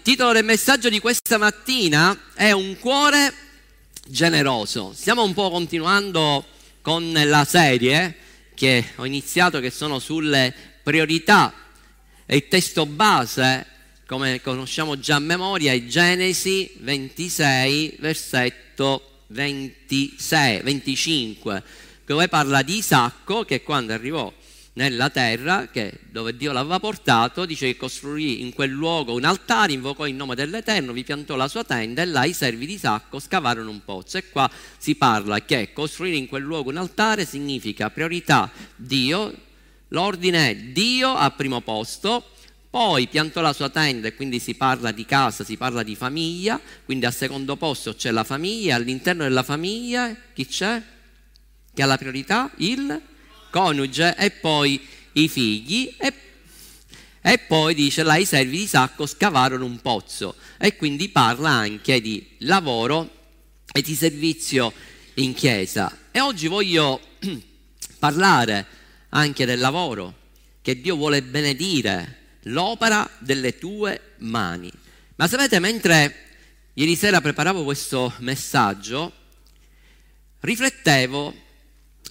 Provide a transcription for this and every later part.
il titolo del messaggio di questa mattina è Un cuore generoso. Stiamo un po' continuando con la serie che ho iniziato che sono sulle priorità e il testo base, come conosciamo già a memoria, è Genesi 26, versetto 26, 25, dove parla di Isacco che quando arrivò nella terra che, dove Dio l'aveva portato, dice che costruì in quel luogo un altare, invocò il nome dell'Eterno, vi piantò la sua tenda e là i servi di Isacco scavarono un pozzo. E qua si parla che costruire in quel luogo un altare significa priorità Dio, l'ordine è Dio al primo posto, poi piantò la sua tenda e quindi si parla di casa, si parla di famiglia, quindi al secondo posto c'è la famiglia, all'interno della famiglia chi c'è? Che ha la priorità? Il coniuge e poi i figli e, e poi dice là i servi di Sacco scavarono un pozzo e quindi parla anche di lavoro e di servizio in chiesa. E oggi voglio parlare anche del lavoro, che Dio vuole benedire l'opera delle tue mani. Ma sapete, mentre ieri sera preparavo questo messaggio, riflettevo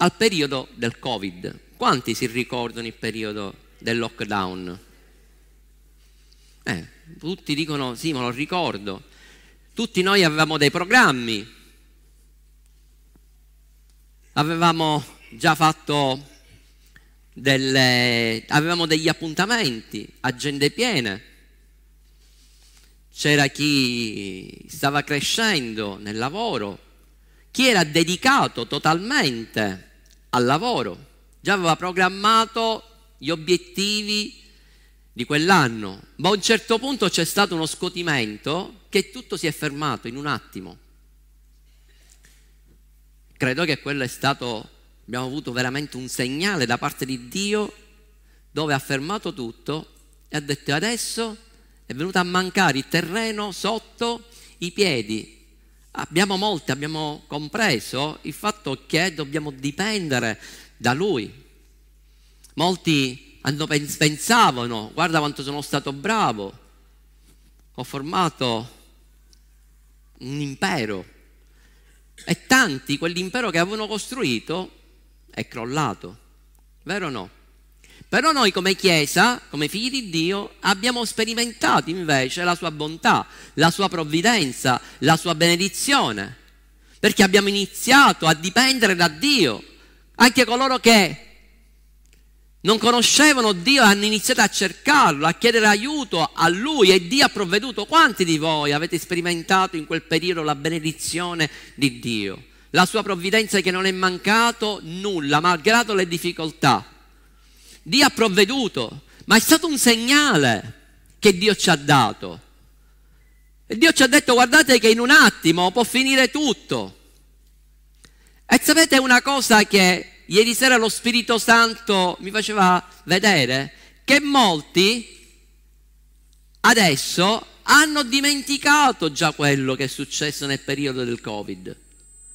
al periodo del Covid. Quanti si ricordano il periodo del lockdown? Eh, tutti dicono sì, me lo ricordo. Tutti noi avevamo dei programmi, avevamo già fatto delle, avevamo degli appuntamenti, agende piene. C'era chi stava crescendo nel lavoro, chi era dedicato totalmente al lavoro, già aveva programmato gli obiettivi di quell'anno, ma a un certo punto c'è stato uno scotimento che tutto si è fermato in un attimo. Credo che quello è stato, abbiamo avuto veramente un segnale da parte di Dio dove ha fermato tutto e ha detto adesso è venuto a mancare il terreno sotto i piedi Abbiamo molti, abbiamo compreso il fatto che dobbiamo dipendere da Lui. Molti hanno, pensavano, guarda quanto sono stato bravo, ho formato un impero. E tanti, quell'impero che avevano costruito, è crollato. Vero o no? Però noi come Chiesa, come figli di Dio, abbiamo sperimentato invece la sua bontà, la sua provvidenza, la sua benedizione, perché abbiamo iniziato a dipendere da Dio. Anche coloro che non conoscevano Dio hanno iniziato a cercarlo, a chiedere aiuto a Lui e Dio ha provveduto. Quanti di voi avete sperimentato in quel periodo la benedizione di Dio? La sua provvidenza che non è mancato nulla, malgrado le difficoltà. Dio ha provveduto, ma è stato un segnale che Dio ci ha dato. E Dio ci ha detto guardate che in un attimo può finire tutto. E sapete una cosa che ieri sera lo Spirito Santo mi faceva vedere? Che molti adesso hanno dimenticato già quello che è successo nel periodo del Covid,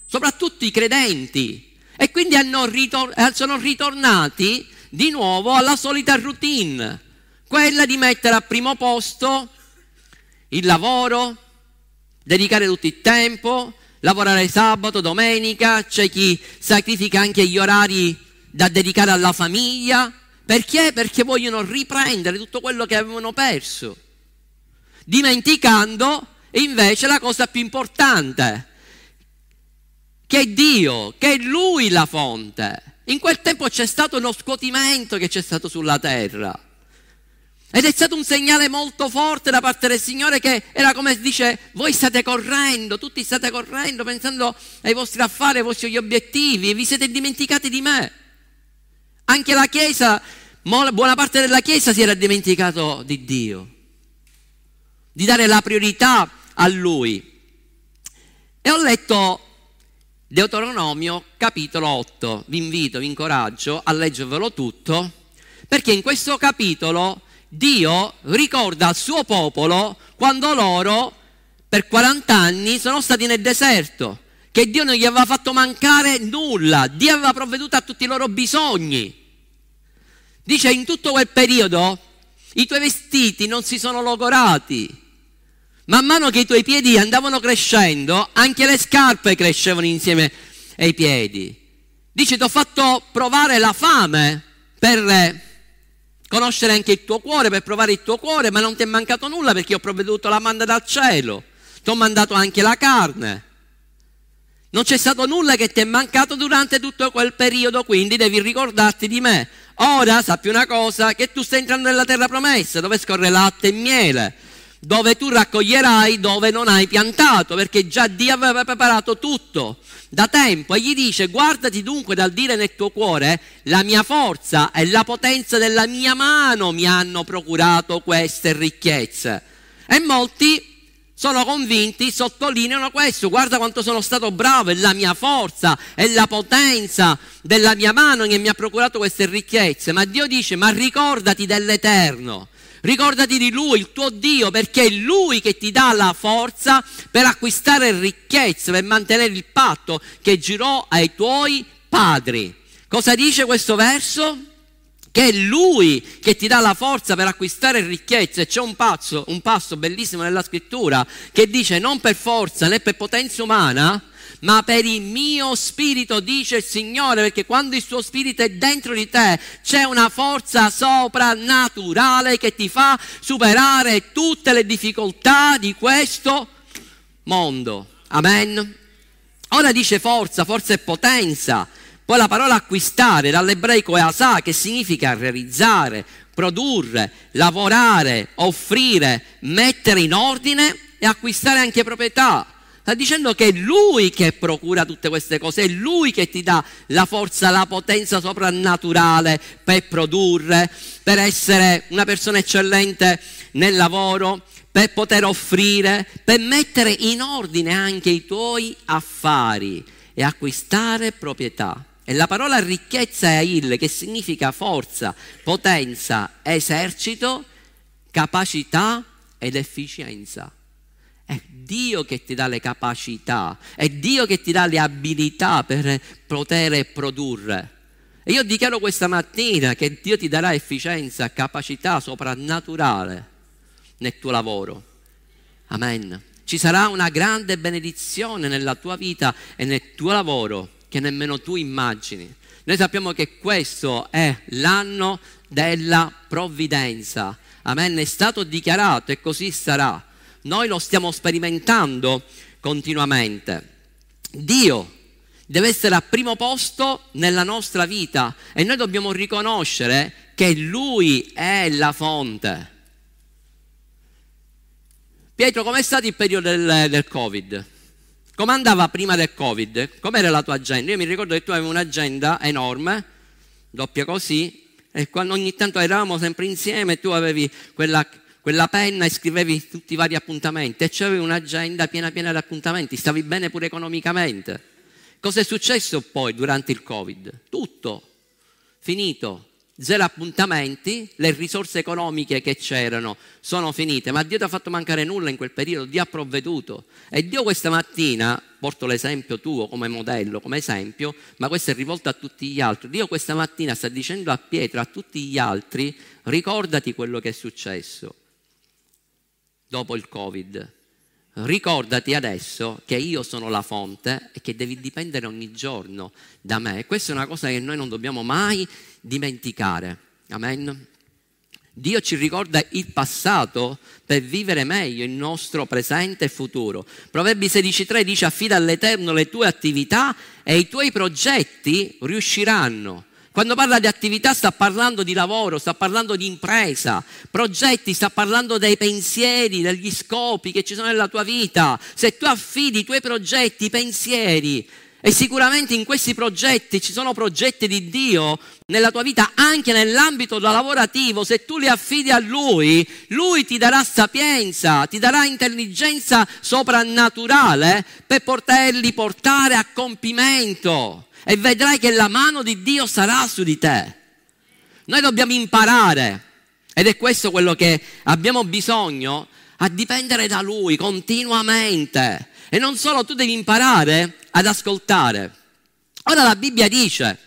soprattutto i credenti, e quindi ritor- sono ritornati di nuovo alla solita routine, quella di mettere al primo posto il lavoro, dedicare tutto il tempo, lavorare sabato, domenica, c'è chi sacrifica anche gli orari da dedicare alla famiglia. Perché? Perché vogliono riprendere tutto quello che avevano perso, dimenticando invece la cosa più importante, che è Dio, che è Lui la fonte. In quel tempo c'è stato uno scuotimento che c'è stato sulla terra. Ed è stato un segnale molto forte da parte del Signore che era come dice, voi state correndo, tutti state correndo pensando ai vostri affari, ai vostri obiettivi e vi siete dimenticati di me. Anche la Chiesa, buona parte della Chiesa si era dimenticato di Dio, di dare la priorità a Lui. E ho letto Deuteronomio capitolo 8. Vi invito, vi incoraggio a leggervelo tutto, perché in questo capitolo Dio ricorda al suo popolo quando loro per 40 anni sono stati nel deserto, che Dio non gli aveva fatto mancare nulla, Dio aveva provveduto a tutti i loro bisogni. Dice in tutto quel periodo i tuoi vestiti non si sono logorati, Man mano che i tuoi piedi andavano crescendo, anche le scarpe crescevano insieme ai piedi. Dice, ti ho fatto provare la fame per conoscere anche il tuo cuore, per provare il tuo cuore, ma non ti è mancato nulla perché ho provveduto la manda dal cielo. Ti ho mandato anche la carne. Non c'è stato nulla che ti è mancato durante tutto quel periodo, quindi devi ricordarti di me. Ora sappi una cosa, che tu stai entrando nella terra promessa, dove scorre latte e miele, dove tu raccoglierai dove non hai piantato, perché già Dio aveva preparato tutto da tempo. E gli dice, guardati dunque dal dire nel tuo cuore, la mia forza e la potenza della mia mano mi hanno procurato queste ricchezze. E molti sono convinti, sottolineano questo, guarda quanto sono stato bravo, è la mia forza, è la potenza della mia mano che mi ha procurato queste ricchezze. Ma Dio dice, ma ricordati dell'Eterno, ricordati di Lui, il tuo Dio, perché è Lui che ti dà la forza per acquistare ricchezze, per mantenere il patto che girò ai tuoi padri. Cosa dice questo verso? che è Lui che ti dà la forza per acquistare ricchezze. C'è un passo, un passo bellissimo nella scrittura che dice non per forza né per potenza umana, ma per il mio spirito, dice il Signore, perché quando il suo spirito è dentro di te c'è una forza soprannaturale che ti fa superare tutte le difficoltà di questo mondo. Amen. Ora dice forza, forza e potenza. Poi la parola acquistare dall'ebraico è asa, che significa realizzare, produrre, lavorare, offrire, mettere in ordine e acquistare anche proprietà. Sta dicendo che è Lui che procura tutte queste cose, è Lui che ti dà la forza, la potenza soprannaturale per produrre, per essere una persona eccellente nel lavoro, per poter offrire, per mettere in ordine anche i tuoi affari e acquistare proprietà. E la parola ricchezza è il, che significa forza, potenza, esercito, capacità ed efficienza. È Dio che ti dà le capacità, è Dio che ti dà le abilità per poter produrre. E io dichiaro questa mattina che Dio ti darà efficienza, capacità soprannaturale nel tuo lavoro. Amen. Ci sarà una grande benedizione nella tua vita e nel tuo lavoro che nemmeno tu immagini. Noi sappiamo che questo è l'anno della provvidenza. Amen. È stato dichiarato e così sarà. Noi lo stiamo sperimentando continuamente. Dio deve essere al primo posto nella nostra vita e noi dobbiamo riconoscere che Lui è la fonte. Pietro, com'è stato il periodo del, del Covid? Come andava prima del Covid? Com'era la tua agenda? Io mi ricordo che tu avevi un'agenda enorme, doppia così, e quando ogni tanto eravamo sempre insieme, tu avevi quella, quella penna e scrivevi tutti i vari appuntamenti e c'avevi un'agenda piena piena di appuntamenti, stavi bene pure economicamente. Cosa è successo poi durante il Covid? Tutto finito, zero appuntamenti, le risorse economiche che c'erano sono finite, ma Dio ti ha fatto mancare nulla in quel periodo, Dio ha provveduto. E Dio questa mattina, porto l'esempio tuo come modello, come esempio, ma questo è rivolto a tutti gli altri. Dio questa mattina sta dicendo a Pietro, a tutti gli altri, ricordati quello che è successo dopo il Covid. Ricordati adesso che io sono la fonte e che devi dipendere ogni giorno da me. E questa è una cosa che noi non dobbiamo mai dimenticare. Amen. Dio ci ricorda il passato per vivere meglio il nostro presente e futuro. Proverbi 16.3 dice affida all'Eterno le tue attività e i tuoi progetti riusciranno. Quando parla di attività sta parlando di lavoro, sta parlando di impresa, progetti, sta parlando dei pensieri, degli scopi che ci sono nella tua vita. Se tu affidi i tuoi progetti, i pensieri, e sicuramente in questi progetti ci sono progetti di Dio nella tua vita, anche nell'ambito lavorativo, se tu li affidi a Lui, Lui ti darà sapienza, ti darà intelligenza soprannaturale per poterli portare a compimento e vedrai che la mano di Dio sarà su di te. Noi dobbiamo imparare, ed è questo quello che abbiamo bisogno, a dipendere da Lui continuamente. E non solo, tu devi imparare ad ascoltare. Ora la Bibbia dice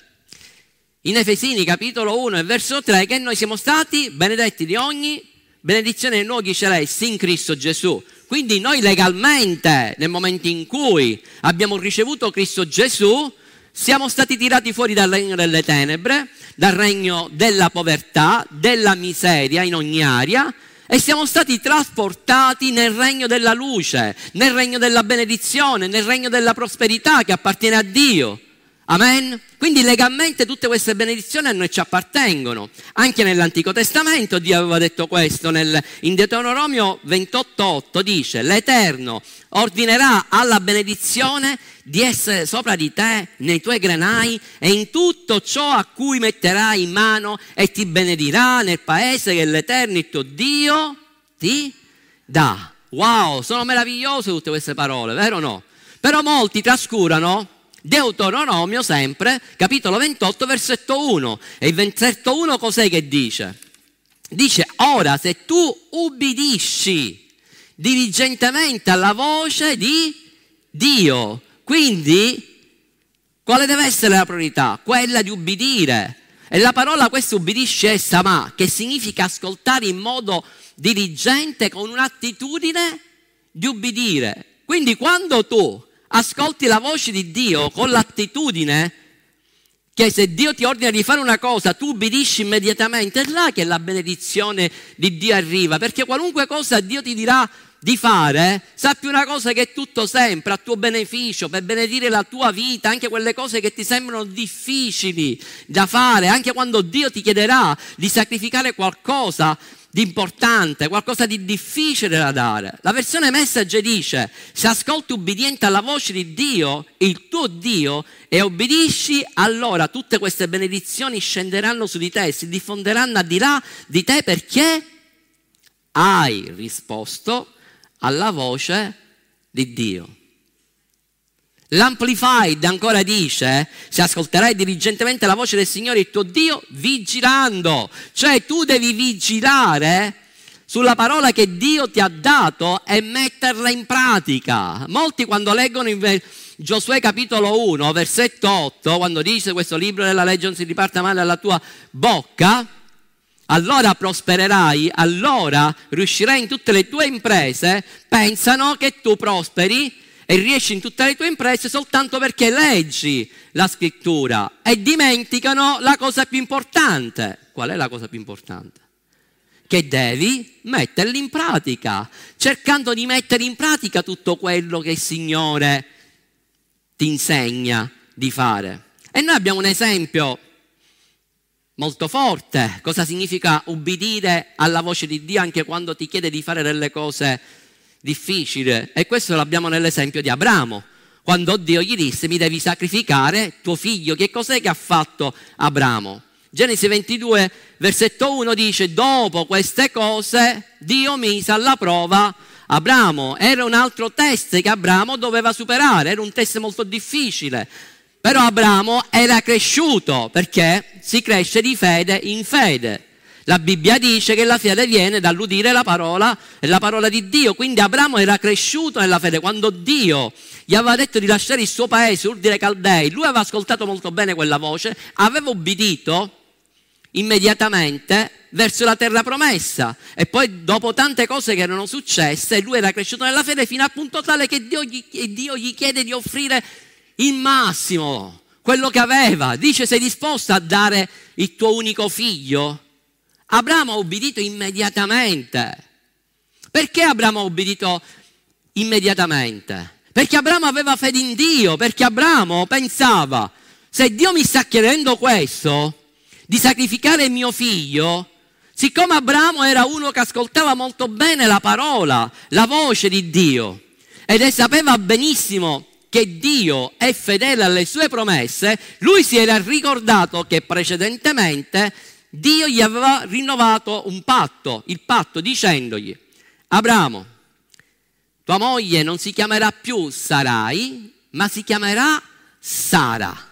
in Efesini capitolo 1 e verso 3 che noi siamo stati benedetti di ogni benedizione nei luoghi celesti in Cristo Gesù. Quindi noi legalmente, nel momento in cui abbiamo ricevuto Cristo Gesù, siamo stati tirati fuori dal regno delle tenebre, dal regno della povertà, della miseria in ogni area e siamo stati trasportati nel regno della luce, nel regno della benedizione, nel regno della prosperità che appartiene a Dio. Amen? Quindi legalmente tutte queste benedizioni a noi ci appartengono. Anche nell'Antico Testamento Dio aveva detto questo, nel, in Deuteronomio 28.8 dice, l'Eterno ordinerà alla benedizione di essere sopra di te, nei tuoi granai e in tutto ciò a cui metterai in mano e ti benedirà nel paese che l'Eterno, il tuo Dio, ti dà. Wow, sono meravigliose tutte queste parole, vero o no? Però molti trascurano Deuteronomio sempre, capitolo 28, versetto 1. E il versetto 1 cos'è che dice? Dice, ora se tu ubbidisci diligentemente alla voce di Dio, quindi quale deve essere la priorità? Quella di ubbidire. E la parola questo ubbidisce è sama, che significa ascoltare in modo diligente con un'attitudine di ubbidire. Quindi quando tu ascolti la voce di Dio con l'attitudine che se Dio ti ordina di fare una cosa, tu ubbidisci immediatamente, è là che la benedizione di Dio arriva, perché qualunque cosa Dio ti dirà di fare, sappi una cosa che è tutto sempre a tuo beneficio, per benedire la tua vita, anche quelle cose che ti sembrano difficili da fare, anche quando Dio ti chiederà di sacrificare qualcosa, di importante, qualcosa di difficile da dare. La versione message dice, se ascolti ubbidiente alla voce di Dio, il tuo Dio, e obbedisci, allora tutte queste benedizioni scenderanno su di te si diffonderanno al di là di te perché hai risposto alla voce di Dio. L'Amplified ancora dice, se ascolterai diligentemente la voce del Signore il tuo Dio, vigilando, cioè tu devi vigilare sulla parola che Dio ti ha dato e metterla in pratica. Molti quando leggono in Giosuè capitolo 1, versetto 8, quando dice questo libro della legge non si riparte male dalla tua bocca, allora prospererai, allora riuscirai in tutte le tue imprese, pensano che tu prosperi e riesci in tutte le tue imprese soltanto perché leggi la scrittura e dimenticano la cosa più importante. Qual è la cosa più importante? Che devi metterli in pratica, cercando di mettere in pratica tutto quello che il Signore ti insegna di fare. E noi abbiamo un esempio molto forte. Cosa significa ubbidire alla voce di Dio anche quando ti chiede di fare delle cose difficile e questo l'abbiamo nell'esempio di Abramo. Quando Dio gli disse mi devi sacrificare tuo figlio, che cos'è che ha fatto Abramo? Genesi 22, versetto 1 dice, dopo queste cose Dio mise alla prova Abramo. Era un altro test che Abramo doveva superare, era un test molto difficile. Però Abramo era cresciuto perché si cresce di fede in fede. La Bibbia dice che la fede viene dall'udire la parola e la parola di Dio. Quindi Abramo era cresciuto nella fede. Quando Dio gli aveva detto di lasciare il suo paese, Ur dire Caldei, lui aveva ascoltato molto bene quella voce, aveva ubbidito immediatamente verso la terra promessa. E poi dopo tante cose che erano successe, lui era cresciuto nella fede fino al punto tale che Dio gli, Dio gli chiede di offrire il massimo, quello che aveva. Dice sei disposto a dare il tuo unico figlio? Abramo ha obbedito immediatamente. Perché Abramo ha obbedito immediatamente? Perché Abramo aveva fede in Dio, perché Abramo pensava, se Dio mi sta chiedendo questo, di sacrificare mio figlio, siccome Abramo era uno che ascoltava molto bene la parola, la voce di Dio, ed sapeva benissimo che Dio è fedele alle sue promesse, lui si era ricordato che precedentemente Dio gli aveva rinnovato un patto, il patto dicendogli, Abramo, tua moglie non si chiamerà più Sarai, ma si chiamerà Sara.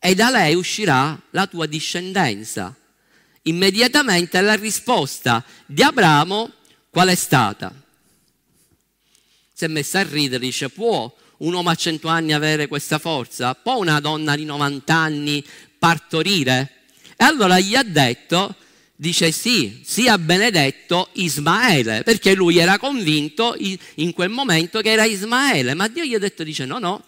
E da lei uscirà la tua discendenza. Immediatamente la risposta di Abramo qual è stata? Si è messa a ridere, dice, può un uomo a 100 anni avere questa forza? Può una donna di 90 anni partorire? E allora gli ha detto dice sì, sia benedetto Ismaele, perché lui era convinto in quel momento che era Ismaele, ma Dio gli ha detto, dice no, no,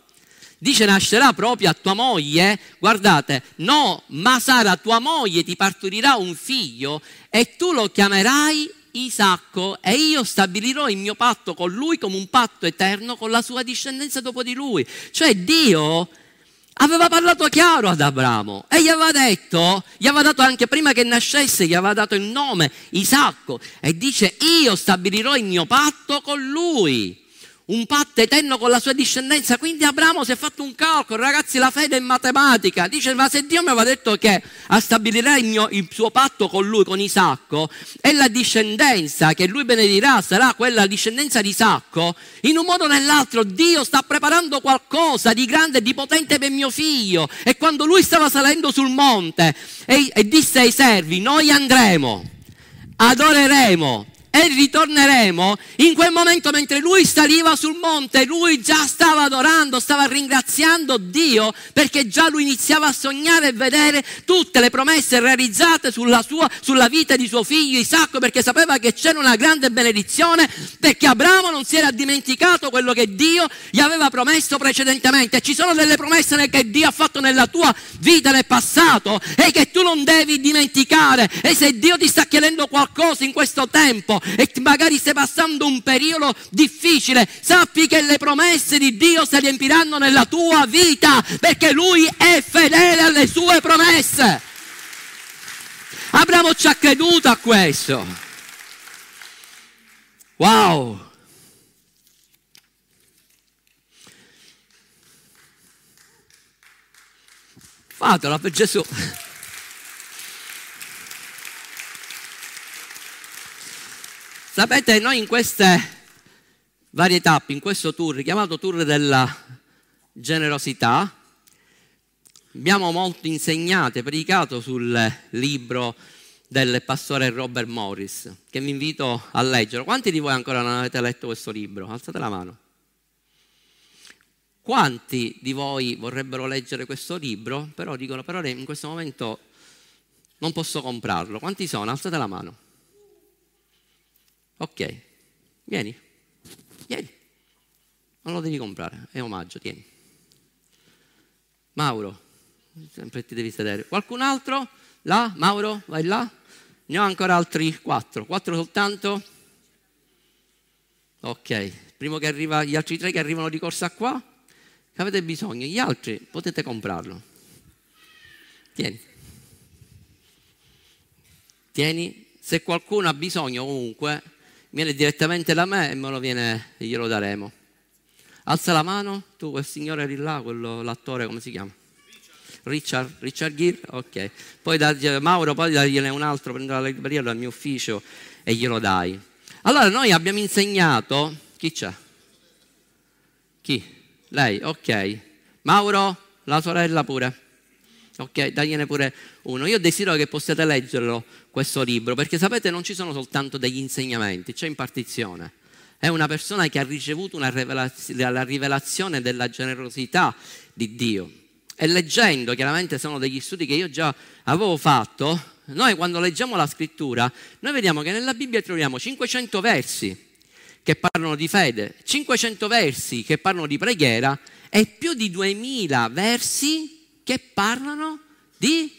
dice nascerà proprio a tua moglie, guardate, no, ma Sara tua moglie ti partorirà un figlio e tu lo chiamerai Isacco e io stabilirò il mio patto con lui come un patto eterno con la sua discendenza dopo di lui. Cioè Dio aveva parlato chiaro ad Abramo e gli aveva detto, gli aveva dato anche prima che nascesse, gli aveva dato il nome Isacco e dice io stabilirò il mio patto con lui un patto eterno con la sua discendenza. Quindi Abramo si è fatto un calcolo, ragazzi, la fede è matematica. Dice, ma se Dio mi aveva detto che stabilirà il, mio, il suo patto con lui, con Isacco, e la discendenza che lui benedirà sarà quella discendenza di Isacco, in un modo o nell'altro Dio sta preparando qualcosa di grande e di potente per mio figlio. E quando lui stava salendo sul monte e, e disse ai servi, noi andremo, adoreremo e ritorneremo, in quel momento mentre lui saliva sul monte, lui già stava adorando, stava ringraziando Dio perché già lui iniziava a sognare e vedere tutte le promesse realizzate sulla, sua, sulla vita di suo figlio Isacco perché sapeva che c'era una grande benedizione perché Abramo non si era dimenticato quello che Dio gli aveva promesso precedentemente. Ci sono delle promesse che Dio ha fatto nella tua vita nel passato e che tu non devi dimenticare e se Dio ti sta chiedendo qualcosa in questo tempo, e magari stai passando un periodo difficile, sappi che le promesse di Dio si riempiranno nella tua vita perché Lui è fedele alle sue promesse. Abramo ci ha creduto a questo. Wow! Fatelo per Gesù. Sapete, noi in queste varie tappe, in questo tour, chiamato tour della generosità, abbiamo molto insegnato e predicato sul libro del pastore Robert Morris, che vi invito a leggere. Quanti di voi ancora non avete letto questo libro? Alzate la mano. Quanti di voi vorrebbero leggere questo libro, però dicono, però in questo momento non posso comprarlo? Quanti sono? Alzate la mano. Ok, vieni, vieni. Non lo devi comprare, è omaggio, tieni. Mauro, sempre ti devi sedere. Qualcun altro? Là? Mauro, vai là? Ne ho ancora altri quattro. Quattro soltanto? Ok, primo che arriva, gli altri tre che arrivano di corsa qua, che avete bisogno. Gli altri potete comprarlo. Tieni. Tieni. Se qualcuno ha bisogno comunque, viene direttamente da me e me lo viene, glielo daremo. Alza la mano, tu quel signore lì là, quello, l'attore, come si chiama? Richard, Richard Gere? Ok. Poi da, Mauro, poi dagliene un altro, prendo la libreria dal mio ufficio e glielo dai. Allora noi abbiamo insegnato, chi c'è? Chi? Lei, ok. Mauro, la sorella pure. Ok, dagliene pure uno. Io desidero che possiate leggerlo questo libro, perché sapete non ci sono soltanto degli insegnamenti, c'è impartizione. È una persona che ha ricevuto rivelaz- la rivelazione della generosità di Dio. E leggendo, chiaramente sono degli studi che io già avevo fatto, noi quando leggiamo la scrittura, noi vediamo che nella Bibbia troviamo 500 versi che parlano di fede, 500 versi che parlano di preghiera e più di 2000 versi che parlano di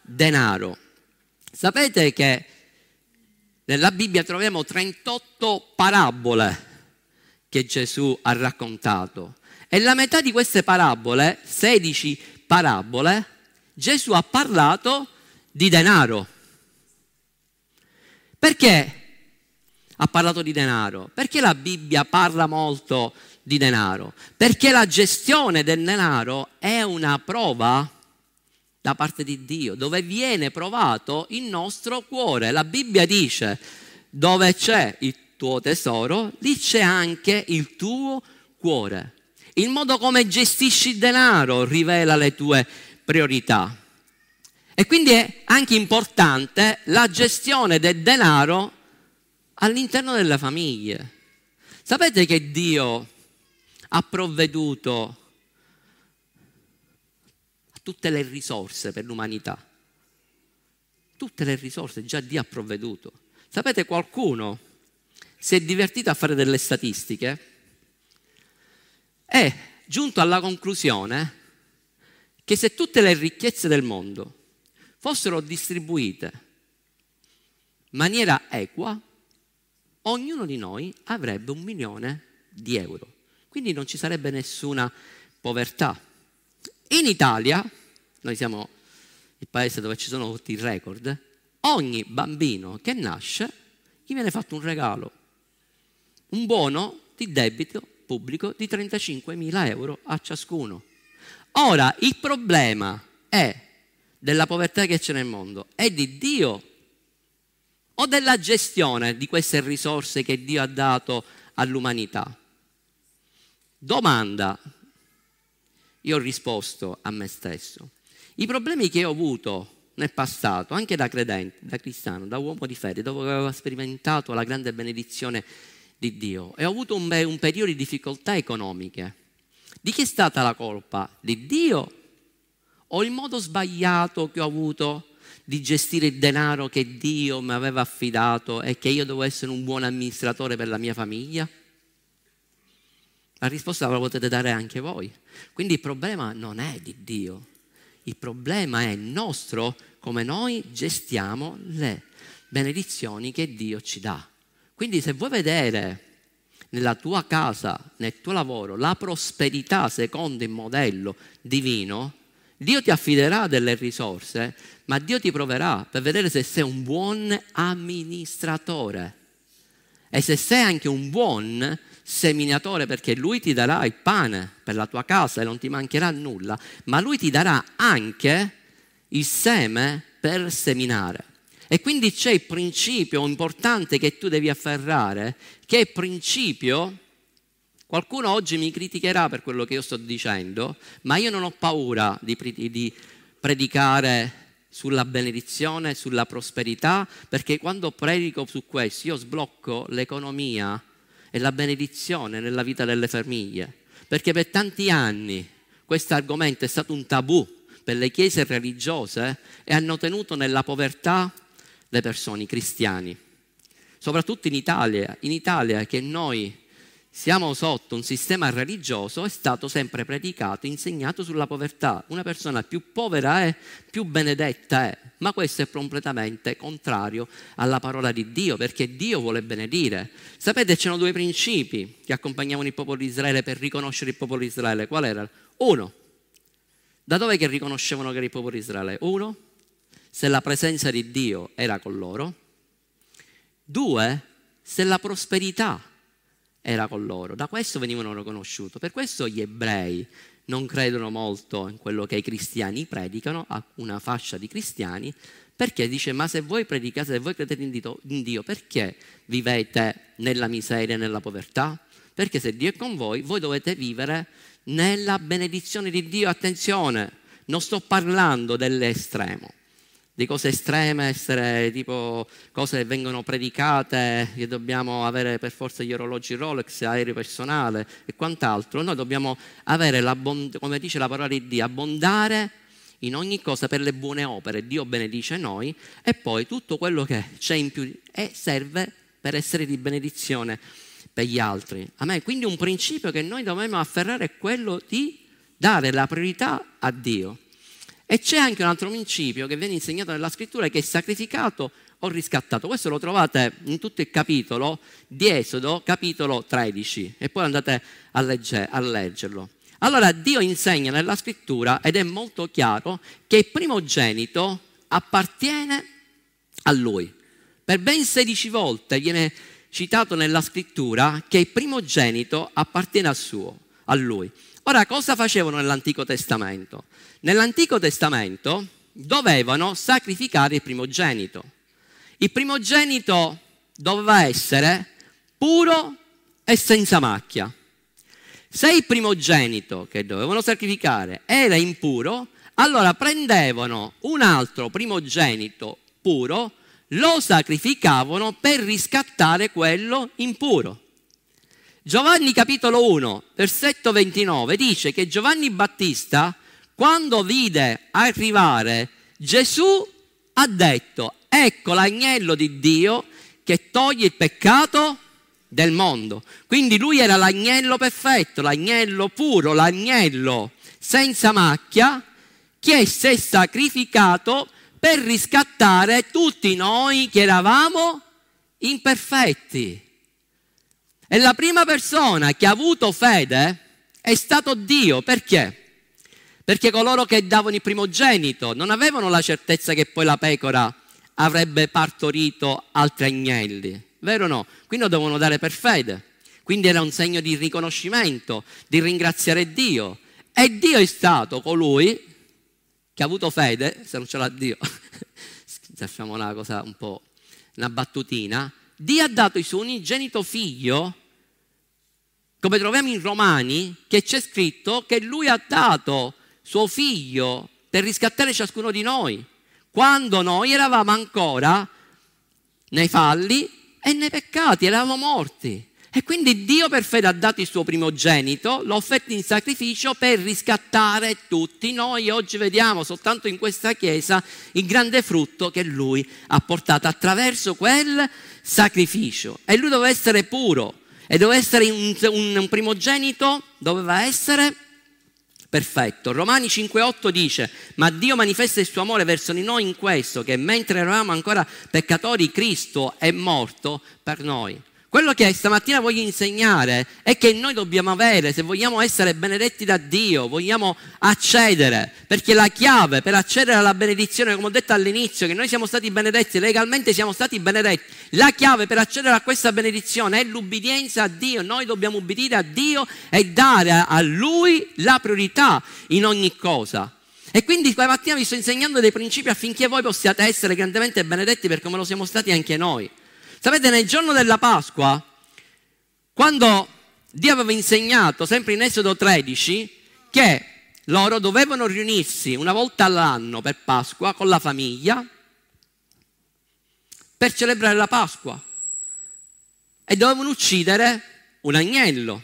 denaro. Sapete che nella Bibbia troviamo 38 parabole che Gesù ha raccontato e la metà di queste parabole, 16 parabole, Gesù ha parlato di denaro. Perché ha parlato di denaro? Perché la Bibbia parla molto di denaro, perché la gestione del denaro è una prova da parte di Dio, dove viene provato il nostro cuore. La Bibbia dice, dove c'è il tuo tesoro, lì c'è anche il tuo cuore. Il modo come gestisci il denaro rivela le tue priorità. E quindi è anche importante la gestione del denaro all'interno delle famiglie. Sapete che Dio ha provveduto tutte le risorse per l'umanità. tutte le risorse già Dio ha provveduto. Sapete, qualcuno si è divertito a fare delle statistiche e giunto alla conclusione che se tutte le ricchezze del mondo fossero distribuite in maniera equa, ognuno di noi avrebbe un milione di euro. Quindi non ci sarebbe nessuna povertà. In Italia, noi siamo il paese dove ci sono tutti i record, ogni bambino che nasce gli viene fatto un regalo, un buono di debito pubblico di 35.000 euro a ciascuno. Ora, il problema è della povertà che c'è nel mondo, è di Dio o della gestione di queste risorse che Dio ha dato all'umanità? Domanda. Io ho risposto a me stesso. I problemi che ho avuto nel passato, anche da credente, da cristiano, da uomo di fede, che avevo sperimentato la grande benedizione di Dio e ho avuto un, un periodo di difficoltà economiche, di chi è stata la colpa? Di Dio o il modo sbagliato che ho avuto di gestire il denaro che Dio mi aveva affidato e che io dovevo essere un buon amministratore per la mia famiglia? La risposta la potete dare anche voi. Quindi il problema non è di Dio, il problema è nostro come noi gestiamo le benedizioni che Dio ci dà. Quindi se vuoi vedere nella tua casa, nel tuo lavoro, la prosperità secondo il modello divino, Dio ti affiderà delle risorse, ma Dio ti proverà per vedere se sei un buon amministratore e se sei anche un buon seminatore perché lui ti darà il pane per la tua casa e non ti mancherà nulla, ma lui ti darà anche il seme per seminare. E quindi c'è il principio importante che tu devi afferrare, che è il principio, qualcuno oggi mi criticherà per quello che io sto dicendo, ma io non ho paura di, di predicare sulla benedizione, sulla prosperità, perché quando predico su questo io sblocco l'economia e la benedizione nella vita delle famiglie, perché per tanti anni questo argomento è stato un tabù per le chiese religiose e hanno tenuto nella povertà le persone, i cristiani. Soprattutto in Italia, in Italia che noi siamo sotto un sistema religioso, è stato sempre predicato, insegnato sulla povertà. Una persona più povera è, più benedetta è, ma questo è completamente contrario alla parola di Dio, perché Dio vuole benedire. Sapete, c'erano due principi che accompagnavano il popolo di Israele per riconoscere il popolo di Israele. Qual era? Uno, da dove che riconoscevano che era il popolo di Israele? Uno, se la presenza di Dio era con loro. Due, se la prosperità era con loro. Da questo venivano riconosciuti. Per questo gli ebrei non credono molto in quello che i cristiani predicano, a una fascia di cristiani, perché dice, ma se voi predicate, se voi credete in Dio, in Dio perché vivete nella miseria e nella povertà? Perché se Dio è con voi, voi dovete vivere nella benedizione di Dio. Attenzione, non sto parlando dell'estremo di cose estreme, essere tipo cose che vengono predicate, che dobbiamo avere per forza gli orologi Rolex, aereo personale e quant'altro. Noi dobbiamo avere, come dice la parola di Dio, abbondare in ogni cosa per le buone opere. Dio benedice noi e poi tutto quello che c'è in più serve per essere di benedizione per gli altri. Amen. Quindi un principio che noi dobbiamo afferrare è quello di dare la priorità a Dio. E c'è anche un altro principio che viene insegnato nella scrittura che è sacrificato o riscattato. Questo lo trovate in tutto il capitolo di Esodo, capitolo 13, e poi andate a, legge, a leggerlo. Allora Dio insegna nella scrittura ed è molto chiaro che il primogenito appartiene a lui. Per ben 16 volte viene citato nella scrittura che il primogenito appartiene a, suo, a lui. Ora, cosa facevano nell'Antico Testamento? Nell'Antico Testamento dovevano sacrificare il primogenito. Il primogenito doveva essere puro e senza macchia. Se il primogenito che dovevano sacrificare era impuro, allora prendevano un altro primogenito puro, lo sacrificavano per riscattare quello impuro. Giovanni capitolo 1, versetto 29 dice che Giovanni Battista, quando vide arrivare Gesù ha detto, ecco l'agnello di Dio che toglie il peccato del mondo. Quindi lui era l'agnello perfetto, l'agnello puro, l'agnello senza macchia che si è sacrificato per riscattare tutti noi che eravamo imperfetti. E la prima persona che ha avuto fede è stato Dio. Perché? Perché coloro che davano il primogenito non avevano la certezza che poi la pecora avrebbe partorito altri agnelli. Vero o no? Quindi lo dovevano dare per fede. Quindi era un segno di riconoscimento, di ringraziare Dio. E Dio è stato colui che ha avuto fede, se non ce l'ha Dio, facciamo una cosa un po', una battutina, Dio ha dato il suo unigenito figlio, come troviamo in Romani, che c'è scritto che lui ha dato suo figlio per riscattare ciascuno di noi, quando noi eravamo ancora nei falli e nei peccati, eravamo morti. E quindi Dio per fede ha dato il suo primogenito, l'ha offerto in sacrificio per riscattare tutti noi. Oggi vediamo soltanto in questa chiesa il grande frutto che lui ha portato attraverso quel sacrificio. E lui doveva essere puro e doveva essere un, un, primogenito, doveva essere perfetto. Romani 5:8 dice, ma Dio manifesta il suo amore verso di noi in questo, che mentre eravamo ancora peccatori, Cristo è morto per noi. Quello che stamattina voglio insegnare è che noi dobbiamo avere, se vogliamo essere benedetti da Dio, vogliamo accedere, perché la chiave per accedere alla benedizione, come ho detto all'inizio, che noi siamo stati benedetti, legalmente siamo stati benedetti, la chiave per accedere a questa benedizione è l'ubbidienza a Dio, noi dobbiamo ubbidire a Dio e dare a Lui la priorità in ogni cosa. E quindi quella mattina vi sto insegnando dei principi affinché voi possiate essere grandemente benedetti per come lo siamo stati anche noi. Sapete, nel giorno della Pasqua, quando Dio aveva insegnato, sempre in Esodo 13, che loro dovevano riunirsi una volta all'anno per Pasqua con la famiglia per celebrare la Pasqua e dovevano uccidere un agnello.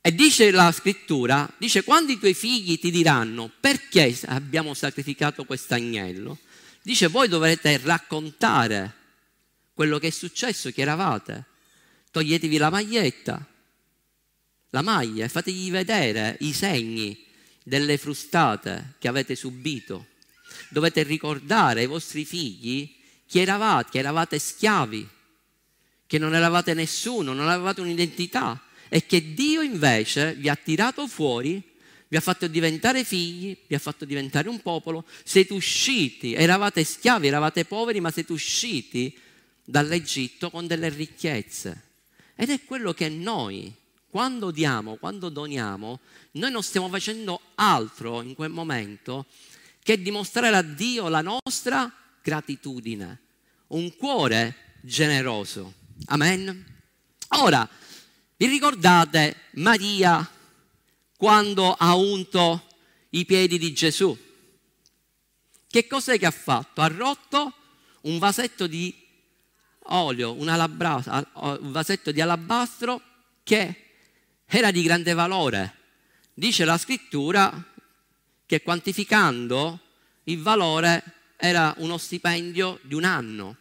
E dice la scrittura, dice quando i tuoi figli ti diranno perché abbiamo sacrificato questo agnello, dice voi dovrete raccontare quello che è successo, che eravate. Toglietevi la maglietta, la maglia e fategli vedere i segni delle frustate che avete subito. Dovete ricordare ai vostri figli chi eravate, che eravate schiavi, che non eravate nessuno, non avevate un'identità e che Dio invece vi ha tirato fuori vi ha fatto diventare figli, vi ha fatto diventare un popolo, siete usciti, eravate schiavi, eravate poveri, ma siete usciti dall'Egitto con delle ricchezze. Ed è quello che noi, quando diamo, quando doniamo, noi non stiamo facendo altro in quel momento che dimostrare a Dio la nostra gratitudine, un cuore generoso. Amen. Ora, vi ricordate Maria quando ha unto i piedi di Gesù? Che cos'è che ha fatto? Ha rotto un vasetto di olio, un, un vasetto di alabastro che era di grande valore. Dice la scrittura che quantificando il valore era uno stipendio di un anno.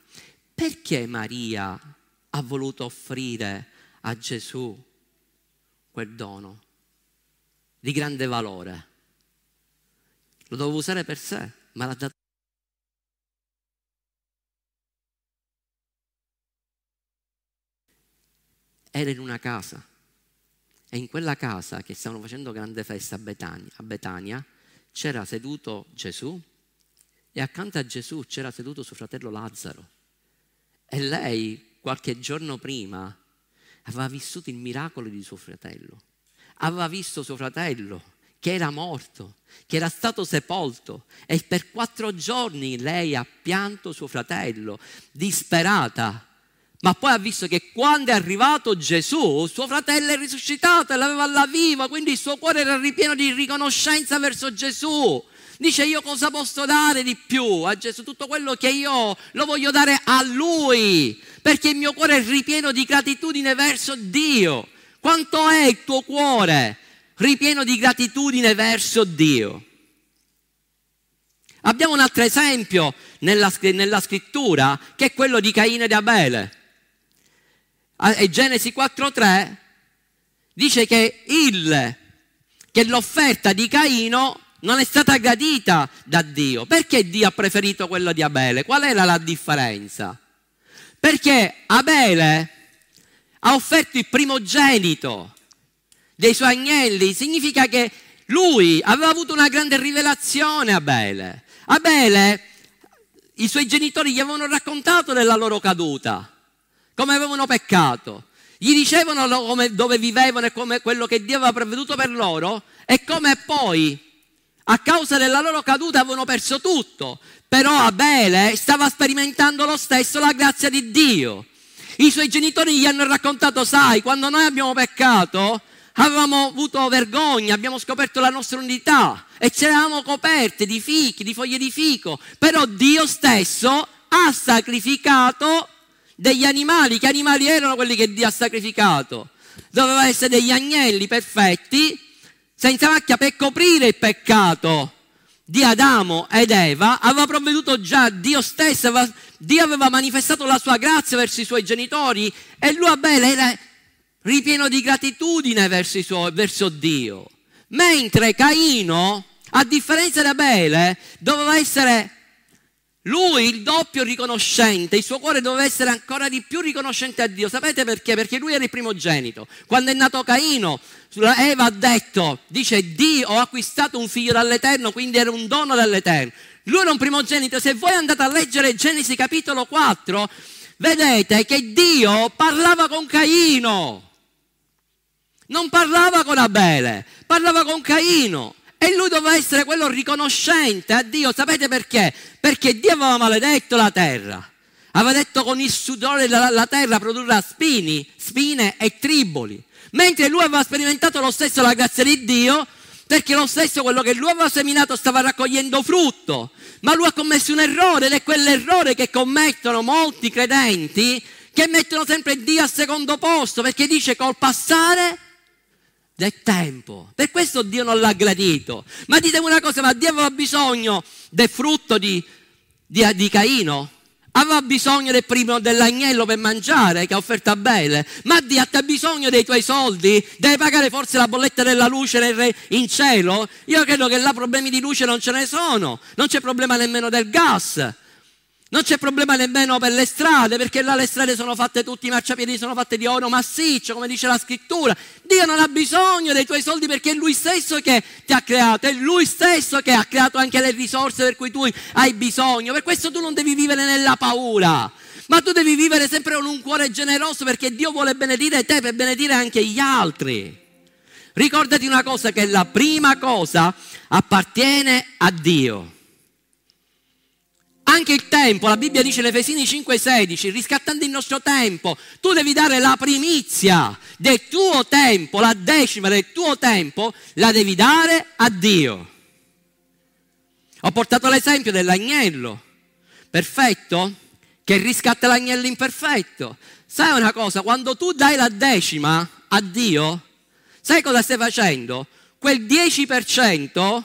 Perché Maria ha voluto offrire a Gesù quel dono di grande valore? Lo doveva usare per sé, ma l'ha dato era in una casa e in quella casa che stavano facendo grande festa a Betania, a Betania c'era seduto Gesù e accanto a Gesù c'era seduto suo fratello Lazzaro. E lei qualche giorno prima aveva vissuto il miracolo di suo fratello. Aveva visto suo fratello che era morto, che era stato sepolto e per quattro giorni lei ha pianto suo fratello, disperata ma poi ha visto che quando è arrivato Gesù, suo fratello è risuscitato e l'aveva alla viva, quindi il suo cuore era ripieno di riconoscenza verso Gesù. Dice io cosa posso dare di più a Gesù? Tutto quello che io lo voglio dare a Lui, perché il mio cuore è ripieno di gratitudine verso Dio. Quanto è il tuo cuore ripieno di gratitudine verso Dio? Abbiamo un altro esempio nella, nella scrittura che è quello di Caino ed Abele. E Genesi 4.3 dice che, il, che l'offerta di Caino non è stata gradita da Dio. Perché Dio ha preferito quello di Abele? Qual era la differenza? Perché Abele ha offerto il primogenito dei suoi agnelli, significa che lui aveva avuto una grande rivelazione Abele. Abele, i suoi genitori gli avevano raccontato della loro caduta, come avevano peccato. Gli dicevano come, dove vivevano e come quello che Dio aveva preveduto per loro e come poi a causa della loro caduta avevano perso tutto. Però Abele stava sperimentando lo stesso la grazia di Dio. I suoi genitori gli hanno raccontato, sai, quando noi abbiamo peccato, avevamo avuto vergogna, abbiamo scoperto la nostra unità e ci eravamo coperte di fichi, di foglie di fico, però Dio stesso ha sacrificato degli animali. Che animali erano quelli che Dio ha sacrificato? Dovevano essere degli agnelli perfetti, senza macchia, per coprire il peccato di Adamo ed Eva. Aveva provveduto già Dio stesso, aveva, Dio aveva manifestato la sua grazia verso i suoi genitori e lui Abele era ripieno di gratitudine verso, suoi, verso Dio. Mentre Caino, a differenza di Abele, doveva essere lui il doppio riconoscente, il suo cuore doveva essere ancora di più riconoscente a Dio. Sapete perché? Perché lui era il primogenito. Quando è nato Caino, Eva ha detto, dice Dio ho acquistato un figlio dall'Eterno, quindi era un dono dall'Eterno. Lui era un primogenito. Se voi andate a leggere Genesi capitolo 4, vedete che Dio parlava con Caino. Non parlava con Abele, parlava con Caino. E lui doveva essere quello riconoscente a Dio. Sapete perché? Perché Dio aveva maledetto la terra. Aveva detto con il sudore la, la terra produrrà spini, spine e triboli. Mentre lui aveva sperimentato lo stesso la grazia di Dio, perché lo stesso quello che lui aveva seminato stava raccogliendo frutto. Ma lui ha commesso un errore ed è quell'errore che commettono molti credenti che mettono sempre Dio al secondo posto perché dice col passare del tempo. Per questo Dio non l'ha gradito. Ma ditemi una cosa, ma Dio aveva bisogno del frutto di, di, di Caino? Aveva bisogno del primo dell'agnello per mangiare che ha offerto a Bele. Ma Dio ha bisogno dei tuoi soldi? Deve pagare forse la bolletta della luce nel, in cielo? Io credo che là problemi di luce non ce ne sono. Non c'è problema nemmeno del gas. Non c'è problema nemmeno per le strade, perché là le strade sono fatte, tutti i marciapiedi sono fatte di oro massiccio, come dice la scrittura. Dio non ha bisogno dei tuoi soldi perché è Lui stesso che ti ha creato, è Lui stesso che ha creato anche le risorse per cui tu hai bisogno. Per questo tu non devi vivere nella paura, ma tu devi vivere sempre con un cuore generoso perché Dio vuole benedire te per benedire anche gli altri. Ricordati una cosa, che la prima cosa appartiene a Dio. Anche il tempo, la Bibbia dice in Efesini 5:16, riscattando il nostro tempo, tu devi dare la primizia del tuo tempo, la decima del tuo tempo, la devi dare a Dio. Ho portato l'esempio dell'agnello perfetto che riscatta l'agnello imperfetto. Sai una cosa, quando tu dai la decima a Dio, sai cosa stai facendo? Quel 10%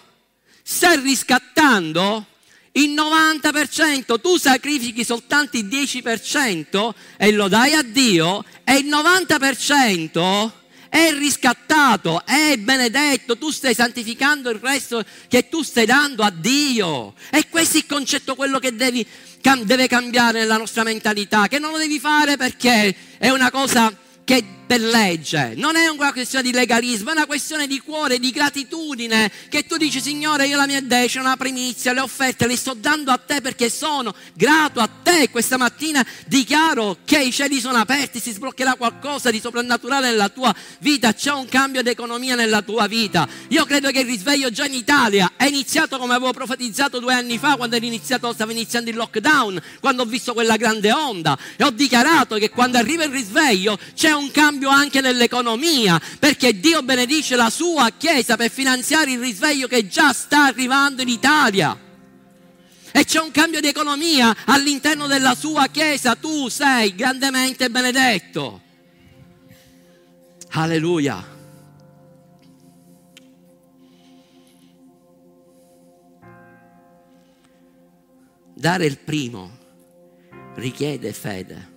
stai riscattando il 90%, tu sacrifichi soltanto il 10% e lo dai a Dio e il 90% è riscattato, è benedetto, tu stai santificando il resto che tu stai dando a Dio. E questo è il concetto, quello che devi, deve cambiare nella nostra mentalità, che non lo devi fare perché è una cosa che per legge, non è una questione di legalismo, è una questione di cuore, di gratitudine, che tu dici Signore io la mia decima, la primizia, le offerte le sto dando a te perché sono grato a te. Questa mattina dichiaro che i cieli sono aperti, si sbloccherà qualcosa di soprannaturale nella tua vita, c'è un cambio di economia nella tua vita. Io credo che il risveglio già in Italia è iniziato come avevo profetizzato due anni fa quando iniziato, stava iniziando il lockdown, quando ho visto quella grande onda e ho dichiarato che quando arriva il risveglio c'è un cambio cambio anche nell'economia, perché Dio benedice la sua Chiesa per finanziare il risveglio che già sta arrivando in Italia. E c'è un cambio di economia all'interno della sua Chiesa, tu sei grandemente benedetto. Alleluia. Dare il primo richiede fede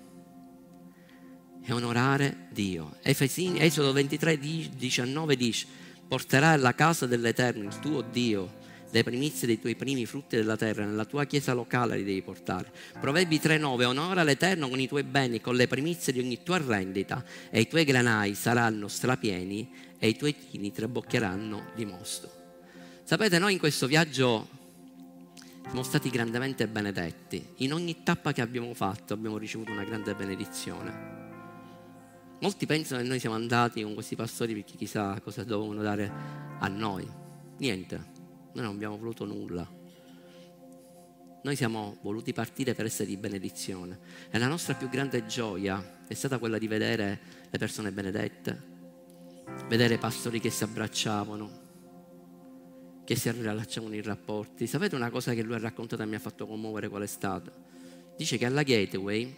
e onorare Dio. Efesini, Esodo 23, 19 dice, porterai alla casa dell'Eterno, il tuo Dio, le primizie dei tuoi primi frutti della terra, nella tua chiesa locale li devi portare. Proverbi 3:9 Onora l'Eterno con i tuoi beni, con le primizie di ogni tua rendita, e i tuoi granai saranno strapieni e i tuoi chini trabocchieranno di mosto. Sapete, noi in questo viaggio siamo stati grandemente benedetti. In ogni tappa che abbiamo fatto abbiamo ricevuto una grande benedizione. Molti pensano che noi siamo andati con questi pastori perché chissà cosa dovevano dare a noi. Niente, noi non abbiamo voluto nulla. Noi siamo voluti partire per essere di benedizione e la nostra più grande gioia è stata quella di vedere le persone benedette, vedere pastori che si abbracciavano, che si riallacciavano i rapporti. Sapete una cosa che lui ha raccontato e mi ha fatto commuovere qual è stata? Dice che alla Gateway,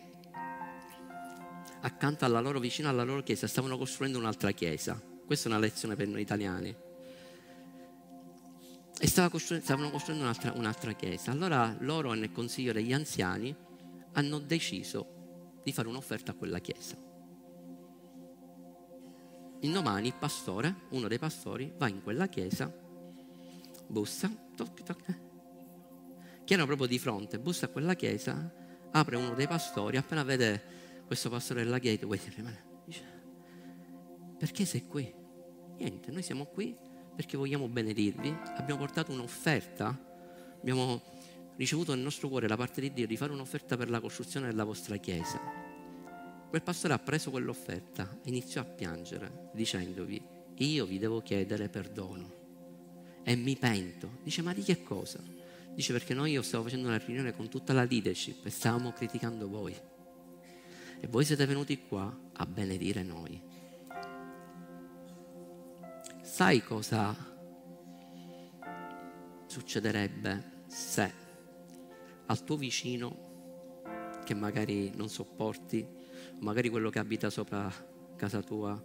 accanto alla loro, vicino alla loro chiesa, stavano costruendo un'altra chiesa. Questa è una lezione per noi italiani. E costruendo, stavano costruendo un'altra, un'altra chiesa. Allora loro, nel consiglio degli anziani, hanno deciso di fare un'offerta a quella chiesa. Il domani il pastore, uno dei pastori, va in quella chiesa bussa, toc, toc, eh. che erano proprio di fronte, bussa a quella chiesa, apre uno dei pastori, appena vede questo pastore della gateway, dice, perché sei qui? Niente, noi siamo qui perché vogliamo benedirvi, abbiamo portato un'offerta, abbiamo ricevuto nel nostro cuore da parte di Dio di fare un'offerta per la costruzione della vostra chiesa. Quel pastore ha preso quell'offerta e iniziò a piangere dicendovi, io vi devo chiedere perdono e mi pento. Dice, ma di che cosa? Dice, perché noi io stavo facendo una riunione con tutta la leadership e stavamo criticando voi. E voi siete venuti qua a benedire noi. Sai cosa succederebbe se al tuo vicino, che magari non sopporti, magari quello che abita sopra casa tua,